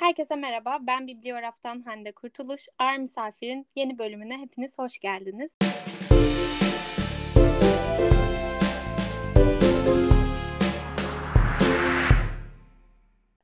Herkese merhaba, ben Bibliograf'tan Hande Kurtuluş. Ağır Misafir'in yeni bölümüne hepiniz hoş geldiniz.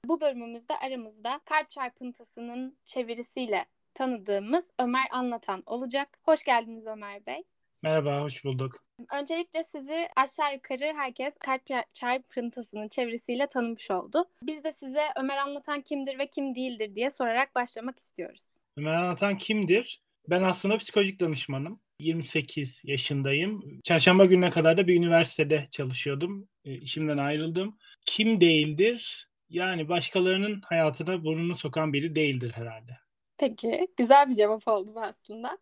Bu bölümümüzde aramızda Kalp Çarpıntısının çevirisiyle tanıdığımız Ömer Anlatan olacak. Hoş geldiniz Ömer Bey. Merhaba, hoş bulduk. Öncelikle sizi aşağı yukarı herkes kalp çarpıntısının çevirisiyle tanımış oldu. Biz de size Ömer Anlatan kimdir ve kim değildir diye sorarak başlamak istiyoruz. Ömer Anlatan kimdir? Ben aslında psikolojik danışmanım. 28 yaşındayım. Çarşamba gününe kadar da bir üniversitede çalışıyordum. E, işimden ayrıldım. Kim değildir? Yani başkalarının hayatına burnunu sokan biri değildir herhalde. Peki, güzel bir cevap oldu aslında.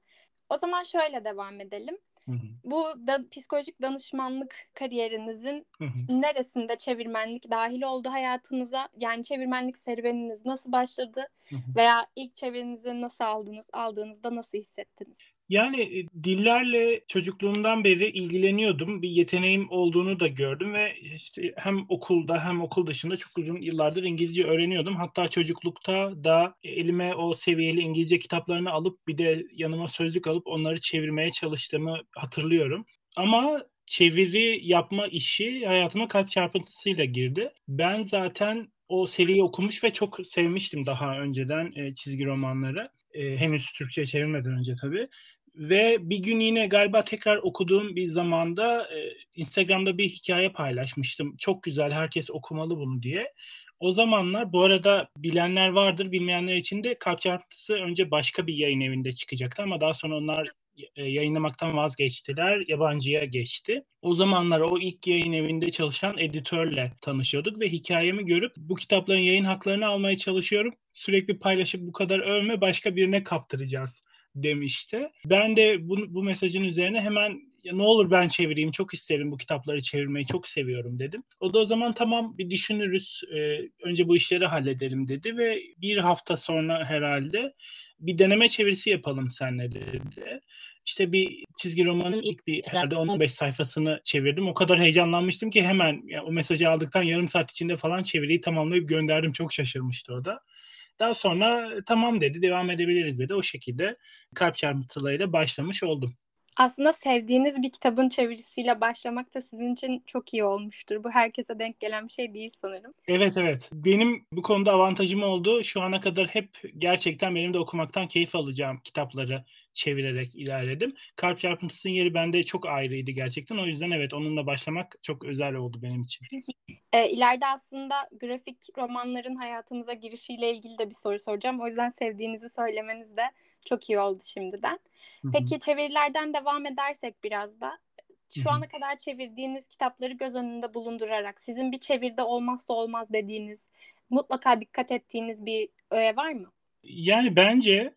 O zaman şöyle devam edelim. Bu da psikolojik danışmanlık kariyerinizin neresinde çevirmenlik dahil oldu hayatınıza? Yani çevirmenlik serüveniniz nasıl başladı? Veya ilk çevirinizi nasıl aldınız? Aldığınızda nasıl hissettiniz? Yani e, dillerle çocukluğumdan beri ilgileniyordum. Bir yeteneğim olduğunu da gördüm ve işte hem okulda hem okul dışında çok uzun yıllardır İngilizce öğreniyordum. Hatta çocuklukta da elime o seviyeli İngilizce kitaplarını alıp bir de yanıma sözlük alıp onları çevirmeye çalıştığımı hatırlıyorum. Ama çeviri yapma işi hayatıma kalp çarpıntısıyla girdi. Ben zaten o seriyi okumuş ve çok sevmiştim daha önceden e, çizgi romanları. E, henüz Türkçe çevirmeden önce tabii. Ve bir gün yine galiba tekrar okuduğum bir zamanda e, Instagram'da bir hikaye paylaşmıştım. Çok güzel, herkes okumalı bunu diye. O zamanlar bu arada bilenler vardır, bilmeyenler için de Kalp Çarpıntısı önce başka bir yayın evinde çıkacaktı ama daha sonra onlar e, yayınlamaktan vazgeçtiler, yabancıya geçti. O zamanlar o ilk yayın evinde çalışan editörle tanışıyorduk ve hikayemi görüp bu kitapların yayın haklarını almaya çalışıyorum. Sürekli paylaşıp bu kadar övme başka birine kaptıracağız demişti. Ben de bu, bu mesajın üzerine hemen ya ne olur ben çevireyim çok isterim bu kitapları çevirmeyi çok seviyorum dedim. O da o zaman tamam bir düşünürüz e, önce bu işleri halledelim dedi ve bir hafta sonra herhalde bir deneme çevirisi yapalım seninle dedi. İşte bir çizgi romanın ilk bir herhalde 15 sayfasını çevirdim. O kadar heyecanlanmıştım ki hemen yani o mesajı aldıktan yarım saat içinde falan çeviriyi tamamlayıp gönderdim. Çok şaşırmıştı o da. Daha sonra tamam dedi, devam edebiliriz dedi. O şekilde kalp çarpıntılarıyla başlamış oldum. Aslında sevdiğiniz bir kitabın çevirisiyle başlamak da sizin için çok iyi olmuştur. Bu herkese denk gelen bir şey değil sanırım. Evet evet. Benim bu konuda avantajım oldu. Şu ana kadar hep gerçekten benim de okumaktan keyif alacağım kitapları çevirerek ilerledim. Kalp çarpıntısının yeri bende çok ayrıydı gerçekten. O yüzden evet onunla başlamak çok özel oldu benim için. E, ileride aslında grafik romanların hayatımıza girişiyle ilgili de bir soru soracağım. O yüzden sevdiğinizi söylemeniz de çok iyi oldu şimdiden. Peki çevirilerden devam edersek biraz da şu ana kadar çevirdiğiniz kitapları göz önünde bulundurarak sizin bir çevirde olmazsa olmaz dediğiniz, mutlaka dikkat ettiğiniz bir öğe var mı? Yani bence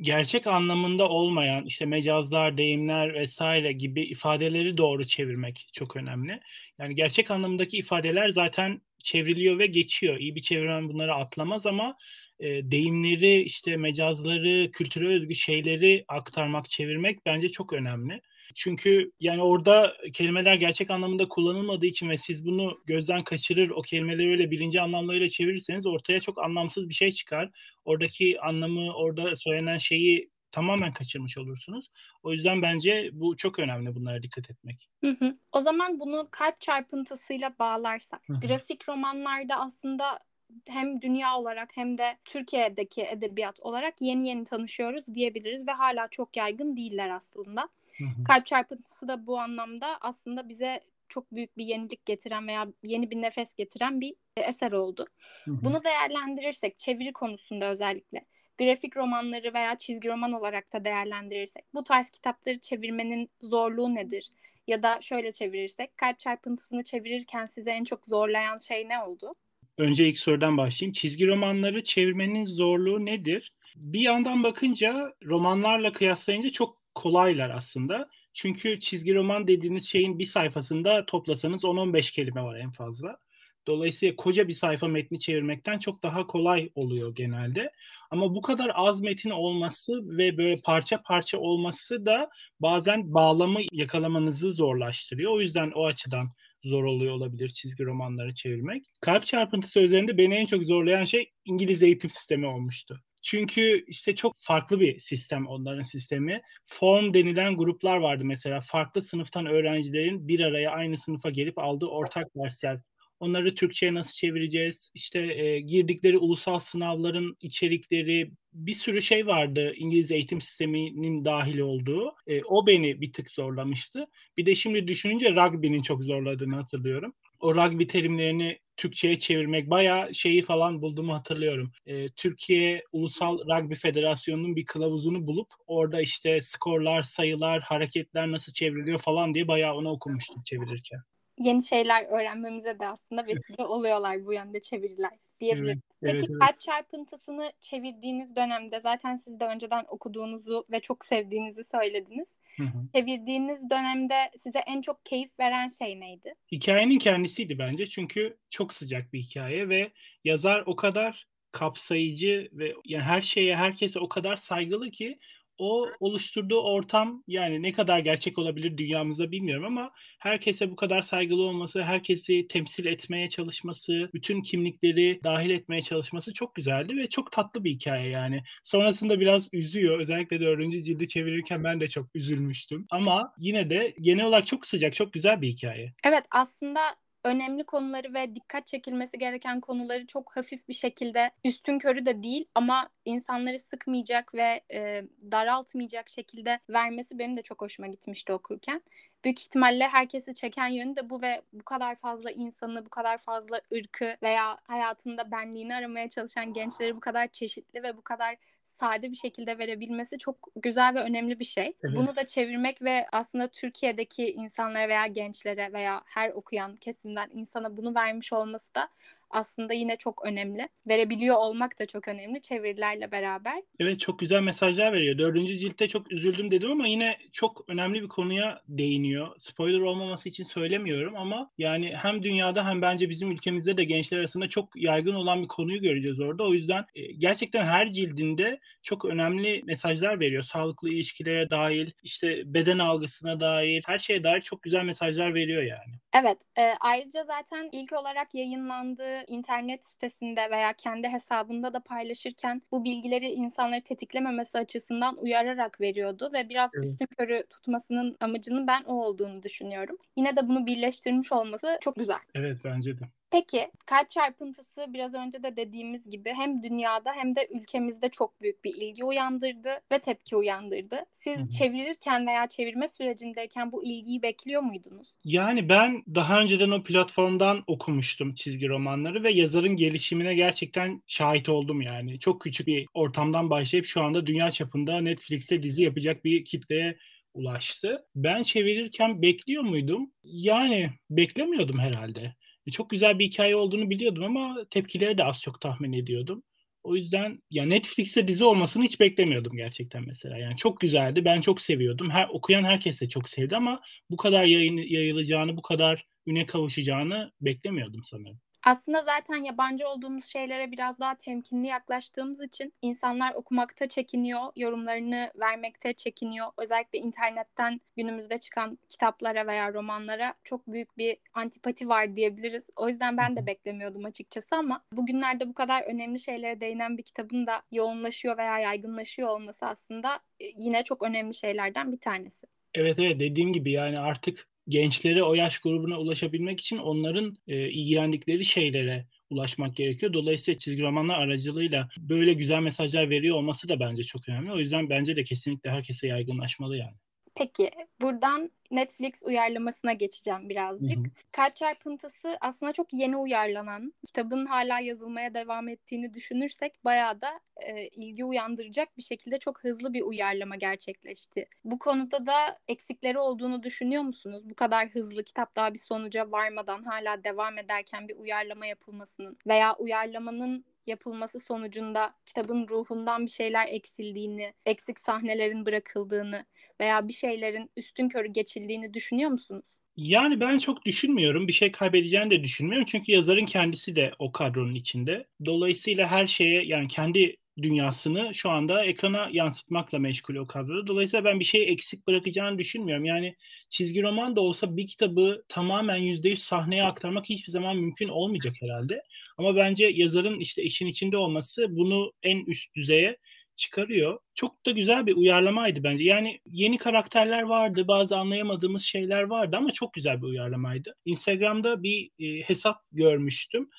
gerçek anlamında olmayan işte mecazlar, deyimler vesaire gibi ifadeleri doğru çevirmek çok önemli. Yani gerçek anlamındaki ifadeler zaten çevriliyor ve geçiyor. İyi bir çevirmen bunları atlamaz ama e, deyimleri, işte mecazları, kültüre özgü şeyleri aktarmak, çevirmek bence çok önemli. Çünkü yani orada kelimeler gerçek anlamında kullanılmadığı için ve siz bunu gözden kaçırır, o kelimeleri öyle birinci anlamlarıyla çevirirseniz ortaya çok anlamsız bir şey çıkar. Oradaki anlamı, orada söylenen şeyi tamamen kaçırmış olursunuz. O yüzden bence bu çok önemli bunlara dikkat etmek. Hı hı. O zaman bunu kalp çarpıntısıyla bağlarsak, hı hı. grafik romanlarda aslında hem dünya olarak hem de Türkiye'deki edebiyat olarak yeni yeni tanışıyoruz diyebiliriz ve hala çok yaygın değiller aslında. Hı hı. Kalp çarpıntısı da bu anlamda aslında bize çok büyük bir yenilik getiren veya yeni bir nefes getiren bir eser oldu. Hı hı. Bunu değerlendirirsek çeviri konusunda özellikle grafik romanları veya çizgi roman olarak da değerlendirirsek bu tarz kitapları çevirmenin zorluğu nedir? Ya da şöyle çevirirsek kalp çarpıntısını çevirirken size en çok zorlayan şey ne oldu? Önce ilk sorudan başlayayım. Çizgi romanları çevirmenin zorluğu nedir? Bir yandan bakınca romanlarla kıyaslayınca çok kolaylar aslında. Çünkü çizgi roman dediğiniz şeyin bir sayfasında toplasanız 10-15 kelime var en fazla. Dolayısıyla koca bir sayfa metni çevirmekten çok daha kolay oluyor genelde. Ama bu kadar az metin olması ve böyle parça parça olması da bazen bağlamı yakalamanızı zorlaştırıyor. O yüzden o açıdan zor oluyor olabilir çizgi romanları çevirmek. Kalp çarpıntısı üzerinde beni en çok zorlayan şey İngiliz eğitim sistemi olmuştu. Çünkü işte çok farklı bir sistem onların sistemi. Form denilen gruplar vardı mesela. Farklı sınıftan öğrencilerin bir araya aynı sınıfa gelip aldığı ortak dersler Onları Türkçe'ye nasıl çevireceğiz? İşte e, girdikleri ulusal sınavların içerikleri bir sürü şey vardı İngiliz eğitim sisteminin dahil olduğu. E, o beni bir tık zorlamıştı. Bir de şimdi düşününce rugby'nin çok zorladığını hatırlıyorum. O rugby terimlerini Türkçe'ye çevirmek bayağı şeyi falan bulduğumu hatırlıyorum. E, Türkiye Ulusal Rugby Federasyonu'nun bir kılavuzunu bulup orada işte skorlar, sayılar, hareketler nasıl çevriliyor falan diye bayağı onu okumuştum çevirirken yeni şeyler öğrenmemize de aslında vesile oluyorlar bu yönde çeviriler diyebiliriz. Evet, Peki evet, kalp çarpıntısını çevirdiğiniz dönemde zaten siz de önceden okuduğunuzu ve çok sevdiğinizi söylediniz. Hı hı. Çevirdiğiniz dönemde size en çok keyif veren şey neydi? Hikayenin kendisiydi bence çünkü çok sıcak bir hikaye ve yazar o kadar kapsayıcı ve yani her şeye herkese o kadar saygılı ki o oluşturduğu ortam yani ne kadar gerçek olabilir dünyamızda bilmiyorum ama herkese bu kadar saygılı olması, herkesi temsil etmeye çalışması, bütün kimlikleri dahil etmeye çalışması çok güzeldi ve çok tatlı bir hikaye yani. Sonrasında biraz üzüyor. Özellikle dördüncü cildi çevirirken ben de çok üzülmüştüm. Ama yine de genel olarak çok sıcak, çok güzel bir hikaye. Evet aslında önemli konuları ve dikkat çekilmesi gereken konuları çok hafif bir şekilde üstün körü de değil ama insanları sıkmayacak ve e, daraltmayacak şekilde vermesi benim de çok hoşuma gitmişti okurken. Büyük ihtimalle herkesi çeken yönü de bu ve bu kadar fazla insanı, bu kadar fazla ırkı veya hayatında benliğini aramaya çalışan gençleri bu kadar çeşitli ve bu kadar sade bir şekilde verebilmesi çok güzel ve önemli bir şey. Evet. Bunu da çevirmek ve aslında Türkiye'deki insanlara veya gençlere veya her okuyan kesimden insana bunu vermiş olması da aslında yine çok önemli. Verebiliyor olmak da çok önemli çevirilerle beraber. Evet çok güzel mesajlar veriyor. Dördüncü ciltte çok üzüldüm dedim ama yine çok önemli bir konuya değiniyor. Spoiler olmaması için söylemiyorum ama yani hem dünyada hem bence bizim ülkemizde de gençler arasında çok yaygın olan bir konuyu göreceğiz orada. O yüzden e, gerçekten her cildinde çok önemli mesajlar veriyor. Sağlıklı ilişkilere dair, işte beden algısına dair, her şeye dair çok güzel mesajlar veriyor yani. Evet. E, ayrıca zaten ilk olarak yayınlandığı internet sitesinde veya kendi hesabında da paylaşırken bu bilgileri insanları tetiklememesi açısından uyararak veriyordu ve biraz evet. üstün körü tutmasının amacının ben o olduğunu düşünüyorum. Yine de bunu birleştirmiş olması çok güzel. Evet bence de. Peki kalp çarpıntısı biraz önce de dediğimiz gibi hem dünyada hem de ülkemizde çok büyük bir ilgi uyandırdı ve tepki uyandırdı. Siz Hı-hı. çevirirken veya çevirme sürecindeyken bu ilgiyi bekliyor muydunuz? Yani ben daha önceden o platformdan okumuştum çizgi romanları ve yazarın gelişimine gerçekten şahit oldum yani. Çok küçük bir ortamdan başlayıp şu anda dünya çapında Netflix'te dizi yapacak bir kitleye ulaştı. Ben çevirirken bekliyor muydum? Yani beklemiyordum herhalde. E, çok güzel bir hikaye olduğunu biliyordum ama tepkileri de az çok tahmin ediyordum. O yüzden ya Netflix'te dizi olmasını hiç beklemiyordum gerçekten mesela. Yani çok güzeldi. Ben çok seviyordum. Her okuyan herkes de çok sevdi ama bu kadar yayın, yayılacağını, bu kadar üne kavuşacağını beklemiyordum sanırım. Aslında zaten yabancı olduğumuz şeylere biraz daha temkinli yaklaştığımız için insanlar okumakta çekiniyor, yorumlarını vermekte çekiniyor. Özellikle internetten günümüzde çıkan kitaplara veya romanlara çok büyük bir antipati var diyebiliriz. O yüzden ben de beklemiyordum açıkçası ama bugünlerde bu kadar önemli şeylere değinen bir kitabın da yoğunlaşıyor veya yaygınlaşıyor olması aslında e, yine çok önemli şeylerden bir tanesi. Evet evet dediğim gibi yani artık gençlere o yaş grubuna ulaşabilmek için onların e, ilgilendikleri şeylere ulaşmak gerekiyor. Dolayısıyla çizgi romanlar aracılığıyla böyle güzel mesajlar veriyor olması da bence çok önemli. O yüzden bence de kesinlikle herkese yaygınlaşmalı yani. Peki buradan Netflix uyarlamasına geçeceğim birazcık. Hı hı. Kalp çarpıntısı aslında çok yeni uyarlanan, kitabın hala yazılmaya devam ettiğini düşünürsek bayağı da e, ilgi uyandıracak bir şekilde çok hızlı bir uyarlama gerçekleşti. Bu konuda da eksikleri olduğunu düşünüyor musunuz? Bu kadar hızlı kitap daha bir sonuca varmadan hala devam ederken bir uyarlama yapılmasının veya uyarlamanın yapılması sonucunda kitabın ruhundan bir şeyler eksildiğini, eksik sahnelerin bırakıldığını veya bir şeylerin üstün körü geçildiğini düşünüyor musunuz? Yani ben çok düşünmüyorum. Bir şey kaybedeceğini de düşünmüyorum. Çünkü yazarın kendisi de o kadronun içinde. Dolayısıyla her şeye yani kendi dünyasını şu anda ekrana yansıtmakla meşgul o kadroda. Dolayısıyla ben bir şey eksik bırakacağını düşünmüyorum. Yani çizgi roman da olsa bir kitabı tamamen %100 sahneye aktarmak hiçbir zaman mümkün olmayacak herhalde. Ama bence yazarın işte işin içinde olması bunu en üst düzeye çıkarıyor. Çok da güzel bir uyarlamaydı bence. Yani yeni karakterler vardı, bazı anlayamadığımız şeyler vardı ama çok güzel bir uyarlamaydı. Instagram'da bir e, hesap görmüştüm.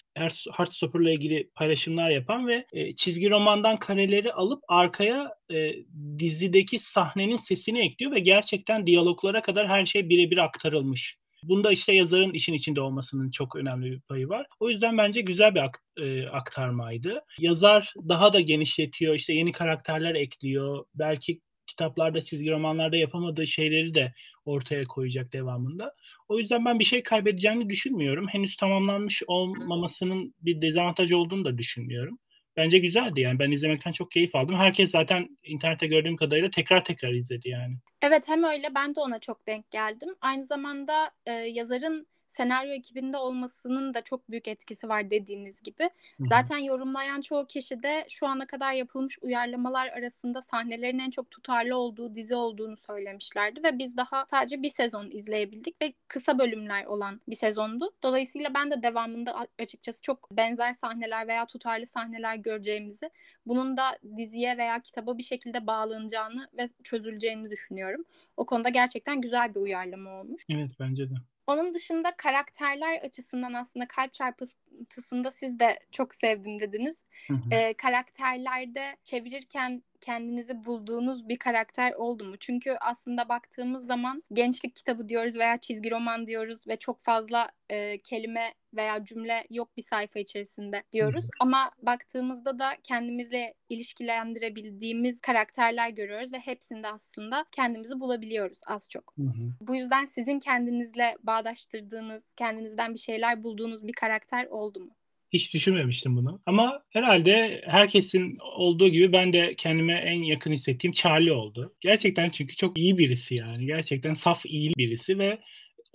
Heartstopper'la ilgili paylaşımlar yapan ve e, çizgi romandan kareleri alıp arkaya e, dizideki sahnenin sesini ekliyor ve gerçekten diyaloglara kadar her şey birebir aktarılmış. Bunda işte yazarın işin içinde olmasının çok önemli bir payı var. O yüzden bence güzel bir ak- e, aktarmaydı. Yazar daha da genişletiyor, işte yeni karakterler ekliyor. Belki kitaplarda, çizgi romanlarda yapamadığı şeyleri de ortaya koyacak devamında. O yüzden ben bir şey kaybedeceğini düşünmüyorum. Henüz tamamlanmış olmamasının bir dezavantajı olduğunu da düşünmüyorum. Bence güzeldi yani. Ben izlemekten çok keyif aldım. Herkes zaten internette gördüğüm kadarıyla tekrar tekrar izledi yani. Evet hem öyle ben de ona çok denk geldim. Aynı zamanda e, yazarın senaryo ekibinde olmasının da çok büyük etkisi var dediğiniz gibi. Hı-hı. Zaten yorumlayan çoğu kişi de şu ana kadar yapılmış uyarlamalar arasında sahnelerin en çok tutarlı olduğu dizi olduğunu söylemişlerdi ve biz daha sadece bir sezon izleyebildik ve kısa bölümler olan bir sezondu. Dolayısıyla ben de devamında açıkçası çok benzer sahneler veya tutarlı sahneler göreceğimizi, bunun da diziye veya kitaba bir şekilde bağlanacağını ve çözüleceğini düşünüyorum. O konuda gerçekten güzel bir uyarlama olmuş. Evet bence de. Onun dışında karakterler açısından aslında kalp çarpıntısında siz de çok sevdim dediniz. Hı hı. Ee, karakterlerde çevirirken kendinizi bulduğunuz bir karakter oldu mu? Çünkü aslında baktığımız zaman gençlik kitabı diyoruz veya çizgi roman diyoruz ve çok fazla e, kelime veya cümle yok bir sayfa içerisinde diyoruz. Hı hı. Ama baktığımızda da kendimizle ilişkilendirebildiğimiz karakterler görüyoruz ve hepsinde aslında kendimizi bulabiliyoruz az çok. Hı hı. Bu yüzden sizin kendinizle bağdaştırdığınız, kendinizden bir şeyler bulduğunuz bir karakter oldu mu? Hiç düşünmemiştim bunu. Ama herhalde herkesin olduğu gibi ben de kendime en yakın hissettiğim Charlie oldu. Gerçekten çünkü çok iyi birisi yani. Gerçekten saf iyi birisi ve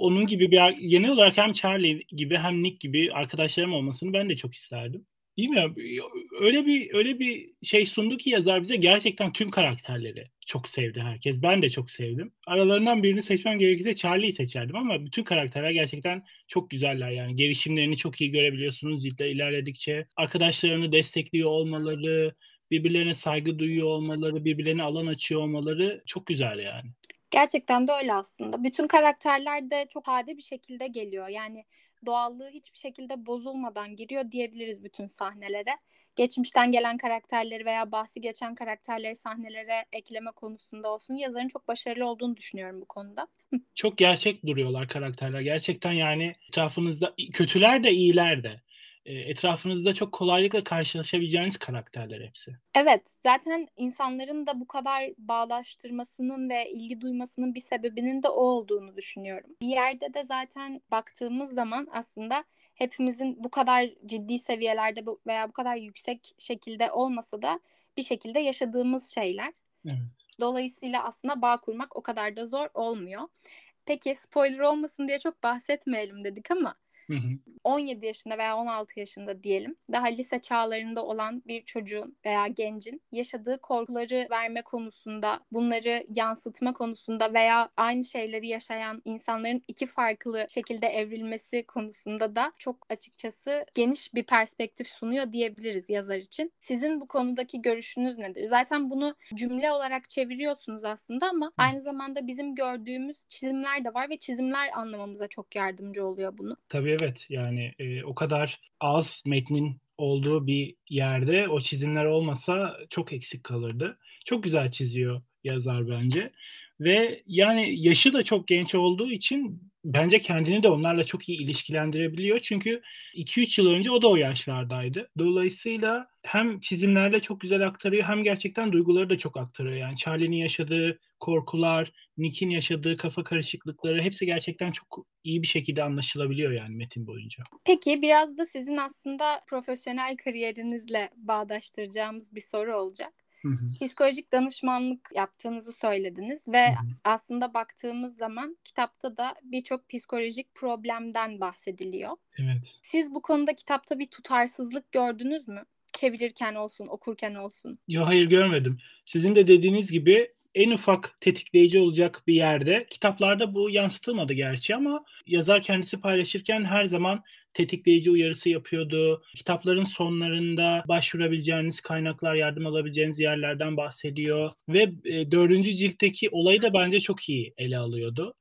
onun gibi bir genel olarak hem Charlie gibi hem Nick gibi arkadaşlarım olmasını ben de çok isterdim. Bilmiyorum öyle bir öyle bir şey sundu ki yazar bize gerçekten tüm karakterleri çok sevdi herkes. Ben de çok sevdim. Aralarından birini seçmem gerekirse Charlie'yi seçerdim ama bütün karakterler gerçekten çok güzeller yani. Gelişimlerini çok iyi görebiliyorsunuz ciltte ilerledikçe. Arkadaşlarını destekliyor olmaları, birbirlerine saygı duyuyor olmaları, birbirlerine alan açıyor olmaları çok güzel yani. Gerçekten de öyle aslında. Bütün karakterler de çok sade bir şekilde geliyor. Yani doğallığı hiçbir şekilde bozulmadan giriyor diyebiliriz bütün sahnelere. Geçmişten gelen karakterleri veya bahsi geçen karakterleri sahnelere ekleme konusunda olsun yazarın çok başarılı olduğunu düşünüyorum bu konuda. Çok gerçek duruyorlar karakterler. Gerçekten yani etrafınızda kötüler de iyiler de etrafınızda çok kolaylıkla karşılaşabileceğiniz karakterler hepsi. Evet, zaten insanların da bu kadar bağlaştırmasının ve ilgi duymasının bir sebebinin de o olduğunu düşünüyorum. Bir yerde de zaten baktığımız zaman aslında hepimizin bu kadar ciddi seviyelerde veya bu kadar yüksek şekilde olmasa da bir şekilde yaşadığımız şeyler. Evet. Dolayısıyla aslında bağ kurmak o kadar da zor olmuyor. Peki spoiler olmasın diye çok bahsetmeyelim dedik ama Hı hı. 17 yaşında veya 16 yaşında diyelim daha lise çağlarında olan bir çocuğun veya gencin yaşadığı korkuları verme konusunda bunları yansıtma konusunda veya aynı şeyleri yaşayan insanların iki farklı şekilde evrilmesi konusunda da çok açıkçası geniş bir perspektif sunuyor diyebiliriz yazar için. Sizin bu konudaki görüşünüz nedir? Zaten bunu cümle olarak çeviriyorsunuz aslında ama aynı zamanda bizim gördüğümüz çizimler de var ve çizimler anlamamıza çok yardımcı oluyor bunu. Tabii evet yani e, o kadar az metnin olduğu bir yerde o çizimler olmasa çok eksik kalırdı. Çok güzel çiziyor yazar bence. Ve yani yaşı da çok genç olduğu için bence kendini de onlarla çok iyi ilişkilendirebiliyor. Çünkü 2-3 yıl önce o da o yaşlardaydı. Dolayısıyla hem çizimlerle çok güzel aktarıyor hem gerçekten duyguları da çok aktarıyor. Yani Charlie'nin yaşadığı korkular, Nick'in yaşadığı kafa karışıklıkları hepsi gerçekten çok iyi bir şekilde anlaşılabiliyor yani metin boyunca. Peki biraz da sizin aslında profesyonel kariyerinizle bağdaştıracağımız bir soru olacak. Hı hı. Psikolojik danışmanlık yaptığınızı söylediniz ve hı hı. aslında baktığımız zaman kitapta da birçok psikolojik problemden bahsediliyor. Evet. Siz bu konuda kitapta bir tutarsızlık gördünüz mü? çevirirken olsun, okurken olsun? Yok hayır görmedim. Sizin de dediğiniz gibi en ufak tetikleyici olacak bir yerde. Kitaplarda bu yansıtılmadı gerçi ama yazar kendisi paylaşırken her zaman tetikleyici uyarısı yapıyordu. Kitapların sonlarında başvurabileceğiniz kaynaklar, yardım alabileceğiniz yerlerden bahsediyor. Ve e, dördüncü ciltteki olayı da bence çok iyi ele alıyordu.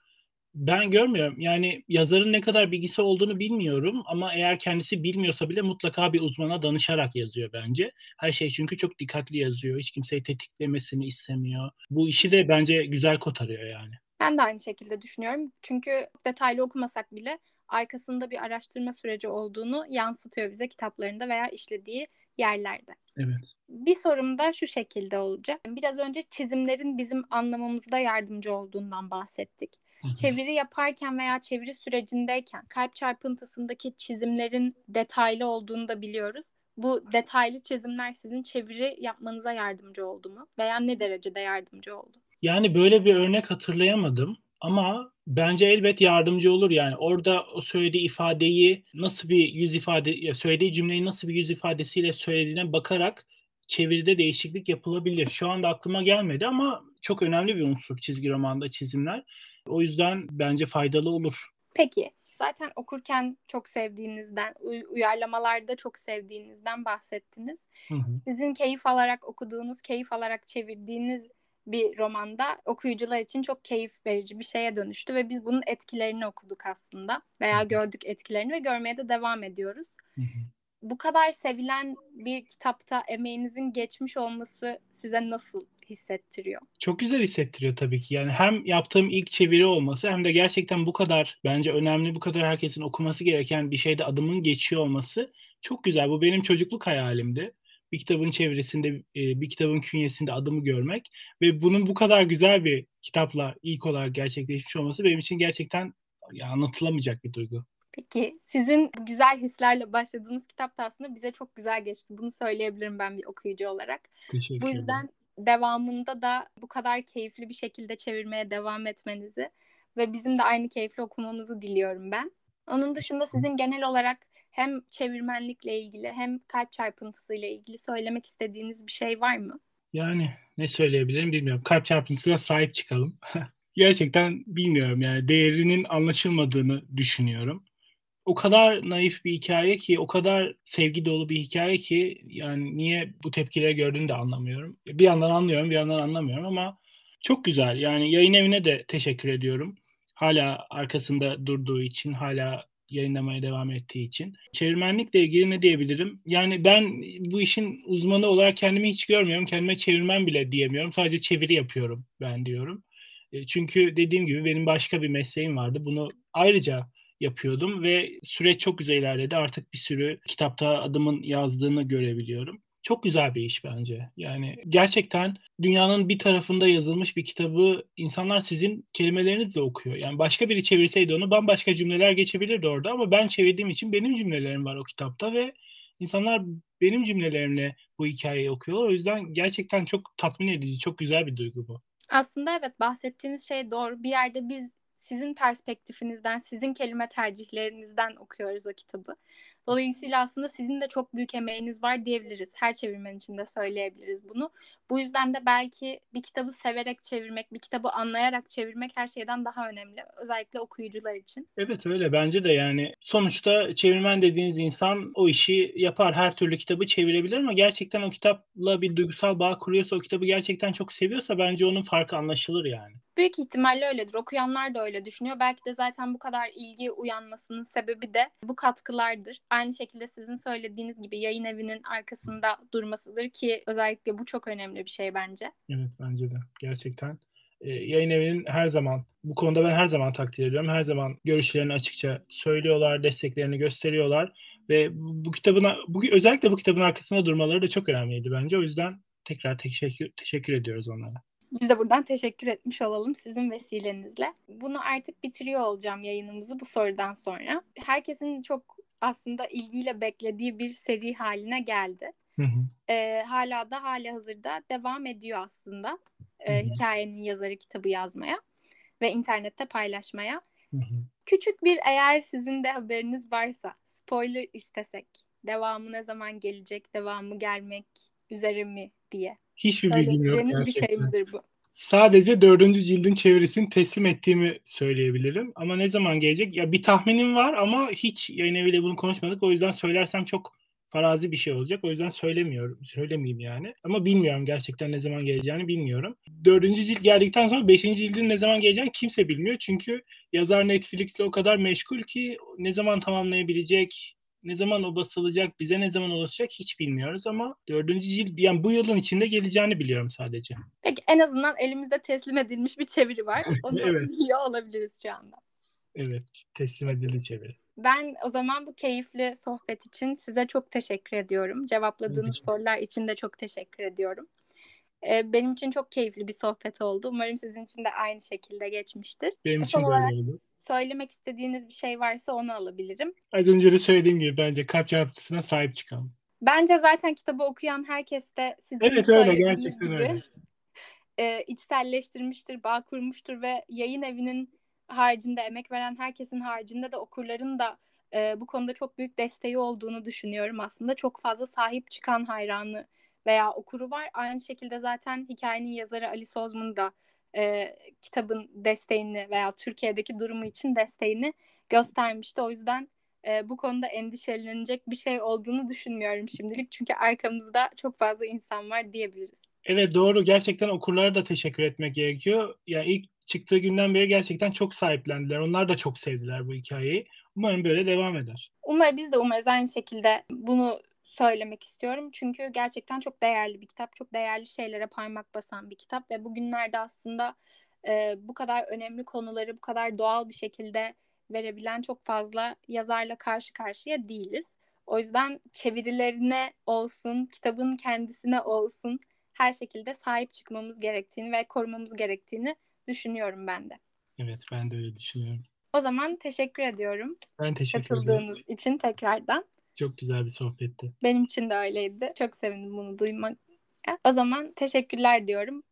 Ben görmüyorum. Yani yazarın ne kadar bilgisi olduğunu bilmiyorum ama eğer kendisi bilmiyorsa bile mutlaka bir uzmana danışarak yazıyor bence. Her şey çünkü çok dikkatli yazıyor. Hiç kimseyi tetiklemesini istemiyor. Bu işi de bence güzel kotarıyor yani. Ben de aynı şekilde düşünüyorum. Çünkü detaylı okumasak bile arkasında bir araştırma süreci olduğunu yansıtıyor bize kitaplarında veya işlediği yerlerde. Evet. Bir sorum da şu şekilde olacak. Biraz önce çizimlerin bizim anlamamızda yardımcı olduğundan bahsettik. Çeviri yaparken veya çeviri sürecindeyken kalp çarpıntısındaki çizimlerin detaylı olduğunu da biliyoruz. Bu detaylı çizimler sizin çeviri yapmanıza yardımcı oldu mu? Veya ne derecede yardımcı oldu? Yani böyle bir örnek hatırlayamadım ama bence elbet yardımcı olur yani. Orada o söylediği ifadeyi nasıl bir yüz ifade, söylediği cümleyi nasıl bir yüz ifadesiyle söylediğine bakarak çeviride değişiklik yapılabilir. Şu anda aklıma gelmedi ama çok önemli bir unsur çizgi romanda çizimler. O yüzden bence faydalı olur. Peki. Zaten okurken çok sevdiğinizden, uyarlamalarda çok sevdiğinizden bahsettiniz. Hı hı. Sizin keyif alarak okuduğunuz, keyif alarak çevirdiğiniz bir romanda okuyucular için çok keyif verici bir şeye dönüştü ve biz bunun etkilerini okuduk aslında veya gördük etkilerini ve görmeye de devam ediyoruz. Hı hı. Bu kadar sevilen bir kitapta emeğinizin geçmiş olması size nasıl hissettiriyor. Çok güzel hissettiriyor tabii ki. Yani hem yaptığım ilk çeviri olması hem de gerçekten bu kadar bence önemli, bu kadar herkesin okuması gereken bir şeyde adımın geçiyor olması çok güzel. Bu benim çocukluk hayalimdi. Bir kitabın çevirisinde, e, bir kitabın künyesinde adımı görmek ve bunun bu kadar güzel bir kitapla ilk olarak gerçekleşmiş olması benim için gerçekten ya, anlatılamayacak bir duygu. Peki sizin güzel hislerle başladığınız kitap da aslında bize çok güzel geçti. Bunu söyleyebilirim ben bir okuyucu olarak. Teşekkür Bu yüzden devamında da bu kadar keyifli bir şekilde çevirmeye devam etmenizi ve bizim de aynı keyifli okumamızı diliyorum ben. Onun dışında sizin genel olarak hem çevirmenlikle ilgili hem kalp çarpıntısıyla ilgili söylemek istediğiniz bir şey var mı? Yani ne söyleyebilirim bilmiyorum. Kalp çarpıntısına sahip çıkalım. Gerçekten bilmiyorum yani değerinin anlaşılmadığını düşünüyorum o kadar naif bir hikaye ki, o kadar sevgi dolu bir hikaye ki yani niye bu tepkileri gördüğünü de anlamıyorum. Bir yandan anlıyorum, bir yandan anlamıyorum ama çok güzel. Yani yayın evine de teşekkür ediyorum. Hala arkasında durduğu için, hala yayınlamaya devam ettiği için. Çevirmenlikle ilgili ne diyebilirim? Yani ben bu işin uzmanı olarak kendimi hiç görmüyorum. Kendime çevirmen bile diyemiyorum. Sadece çeviri yapıyorum ben diyorum. E, çünkü dediğim gibi benim başka bir mesleğim vardı. Bunu ayrıca yapıyordum ve süreç çok güzel ilerledi. Artık bir sürü kitapta adımın yazdığını görebiliyorum. Çok güzel bir iş bence. Yani gerçekten dünyanın bir tarafında yazılmış bir kitabı insanlar sizin kelimelerinizle okuyor. Yani başka biri çevirseydi onu bambaşka cümleler geçebilirdi orada ama ben çevirdiğim için benim cümlelerim var o kitapta ve insanlar benim cümlelerimle bu hikayeyi okuyorlar. O yüzden gerçekten çok tatmin edici, çok güzel bir duygu bu. Aslında evet bahsettiğiniz şey doğru. Bir yerde biz sizin perspektifinizden, sizin kelime tercihlerinizden okuyoruz o kitabı. Dolayısıyla aslında sizin de çok büyük emeğiniz var diyebiliriz. Her çevirmen için de söyleyebiliriz bunu. Bu yüzden de belki bir kitabı severek çevirmek, bir kitabı anlayarak çevirmek her şeyden daha önemli. Özellikle okuyucular için. Evet öyle bence de yani. Sonuçta çevirmen dediğiniz insan o işi yapar. Her türlü kitabı çevirebilir ama gerçekten o kitapla bir duygusal bağ kuruyorsa, o kitabı gerçekten çok seviyorsa bence onun farkı anlaşılır yani. Büyük ihtimalle öyledir. Okuyanlar da öyle düşünüyor. Belki de zaten bu kadar ilgi uyanmasının sebebi de bu katkılardır. Aynı şekilde sizin söylediğiniz gibi yayın evinin arkasında durmasıdır ki özellikle bu çok önemli bir şey bence. Evet bence de. Gerçekten ee, yayın evinin her zaman bu konuda ben her zaman takdir ediyorum. Her zaman görüşlerini açıkça söylüyorlar, desteklerini gösteriyorlar ve bu kitabın bu özellikle bu kitabın arkasında durmaları da çok önemliydi bence. O yüzden tekrar teşekkür teşekkür ediyoruz onlara. Biz de buradan teşekkür etmiş olalım sizin vesilenizle. Bunu artık bitiriyor olacağım yayınımızı bu sorudan sonra. Herkesin çok aslında ilgiyle beklediği bir seri haline geldi. Hı hı. Ee, hala da hali hazırda devam ediyor aslında e, hikayenin yazarı kitabı yazmaya ve internette paylaşmaya. Hı hı. Küçük bir eğer sizin de haberiniz varsa spoiler istesek devamı ne zaman gelecek, devamı gelmek üzere mi diye. Hiçbir bilgim yok gerçekten. bir şey midir bu? Sadece dördüncü cildin çevirisini teslim ettiğimi söyleyebilirim. Ama ne zaman gelecek? Ya bir tahminim var ama hiç yayın eviyle bunu konuşmadık. O yüzden söylersem çok farazi bir şey olacak. O yüzden söylemiyorum. Söylemeyeyim yani. Ama bilmiyorum gerçekten ne zaman geleceğini bilmiyorum. Dördüncü cilt geldikten sonra beşinci cildin ne zaman geleceğini kimse bilmiyor. Çünkü yazar Netflix'le o kadar meşgul ki ne zaman tamamlayabilecek, ne zaman o basılacak, bize ne zaman ulaşacak hiç bilmiyoruz ama dördüncü cilt yani bu yılın içinde geleceğini biliyorum sadece. Peki en azından elimizde teslim edilmiş bir çeviri var. Onu evet. biliyor olabiliriz şu anda. Evet, teslim edildi çeviri. Ben o zaman bu keyifli sohbet için size çok teşekkür ediyorum. Cevapladığınız teşekkür. sorular için de çok teşekkür ediyorum. Ee, benim için çok keyifli bir sohbet oldu. Umarım sizin için de aynı şekilde geçmiştir. Benim için de öyle oldu. Söylemek istediğiniz bir şey varsa onu alabilirim. Az önce de söylediğim gibi bence kalp çarpıntısına sahip çıkalım. Bence zaten kitabı okuyan herkes de sizin evet, öyle, gerçekten gibi öyle. e, içselleştirmiştir, bağ kurmuştur ve yayın evinin haricinde emek veren herkesin haricinde de okurların da e, bu konuda çok büyük desteği olduğunu düşünüyorum aslında. Çok fazla sahip çıkan hayranı veya okuru var. Aynı şekilde zaten hikayenin yazarı Ali Sozmun da e, kitabın desteğini veya Türkiye'deki durumu için desteğini göstermişti. O yüzden e, bu konuda endişelenecek bir şey olduğunu düşünmüyorum şimdilik. Çünkü arkamızda çok fazla insan var diyebiliriz. Evet doğru. Gerçekten okurlara da teşekkür etmek gerekiyor. Ya ilk çıktığı günden beri gerçekten çok sahiplendiler. Onlar da çok sevdiler bu hikayeyi. Umarım böyle devam eder. Umarım biz de umarız aynı şekilde bunu söylemek istiyorum. Çünkü gerçekten çok değerli bir kitap. Çok değerli şeylere parmak basan bir kitap ve bugünlerde aslında e, bu kadar önemli konuları bu kadar doğal bir şekilde verebilen çok fazla yazarla karşı karşıya değiliz. O yüzden çevirilerine olsun, kitabın kendisine olsun her şekilde sahip çıkmamız gerektiğini ve korumamız gerektiğini düşünüyorum ben de. Evet ben de öyle düşünüyorum. O zaman teşekkür ediyorum. Ben teşekkür ederim. Katıldığınız için tekrardan. Çok güzel bir sohbetti. Benim için de öyleydi. Çok sevindim bunu duymak. O zaman teşekkürler diyorum.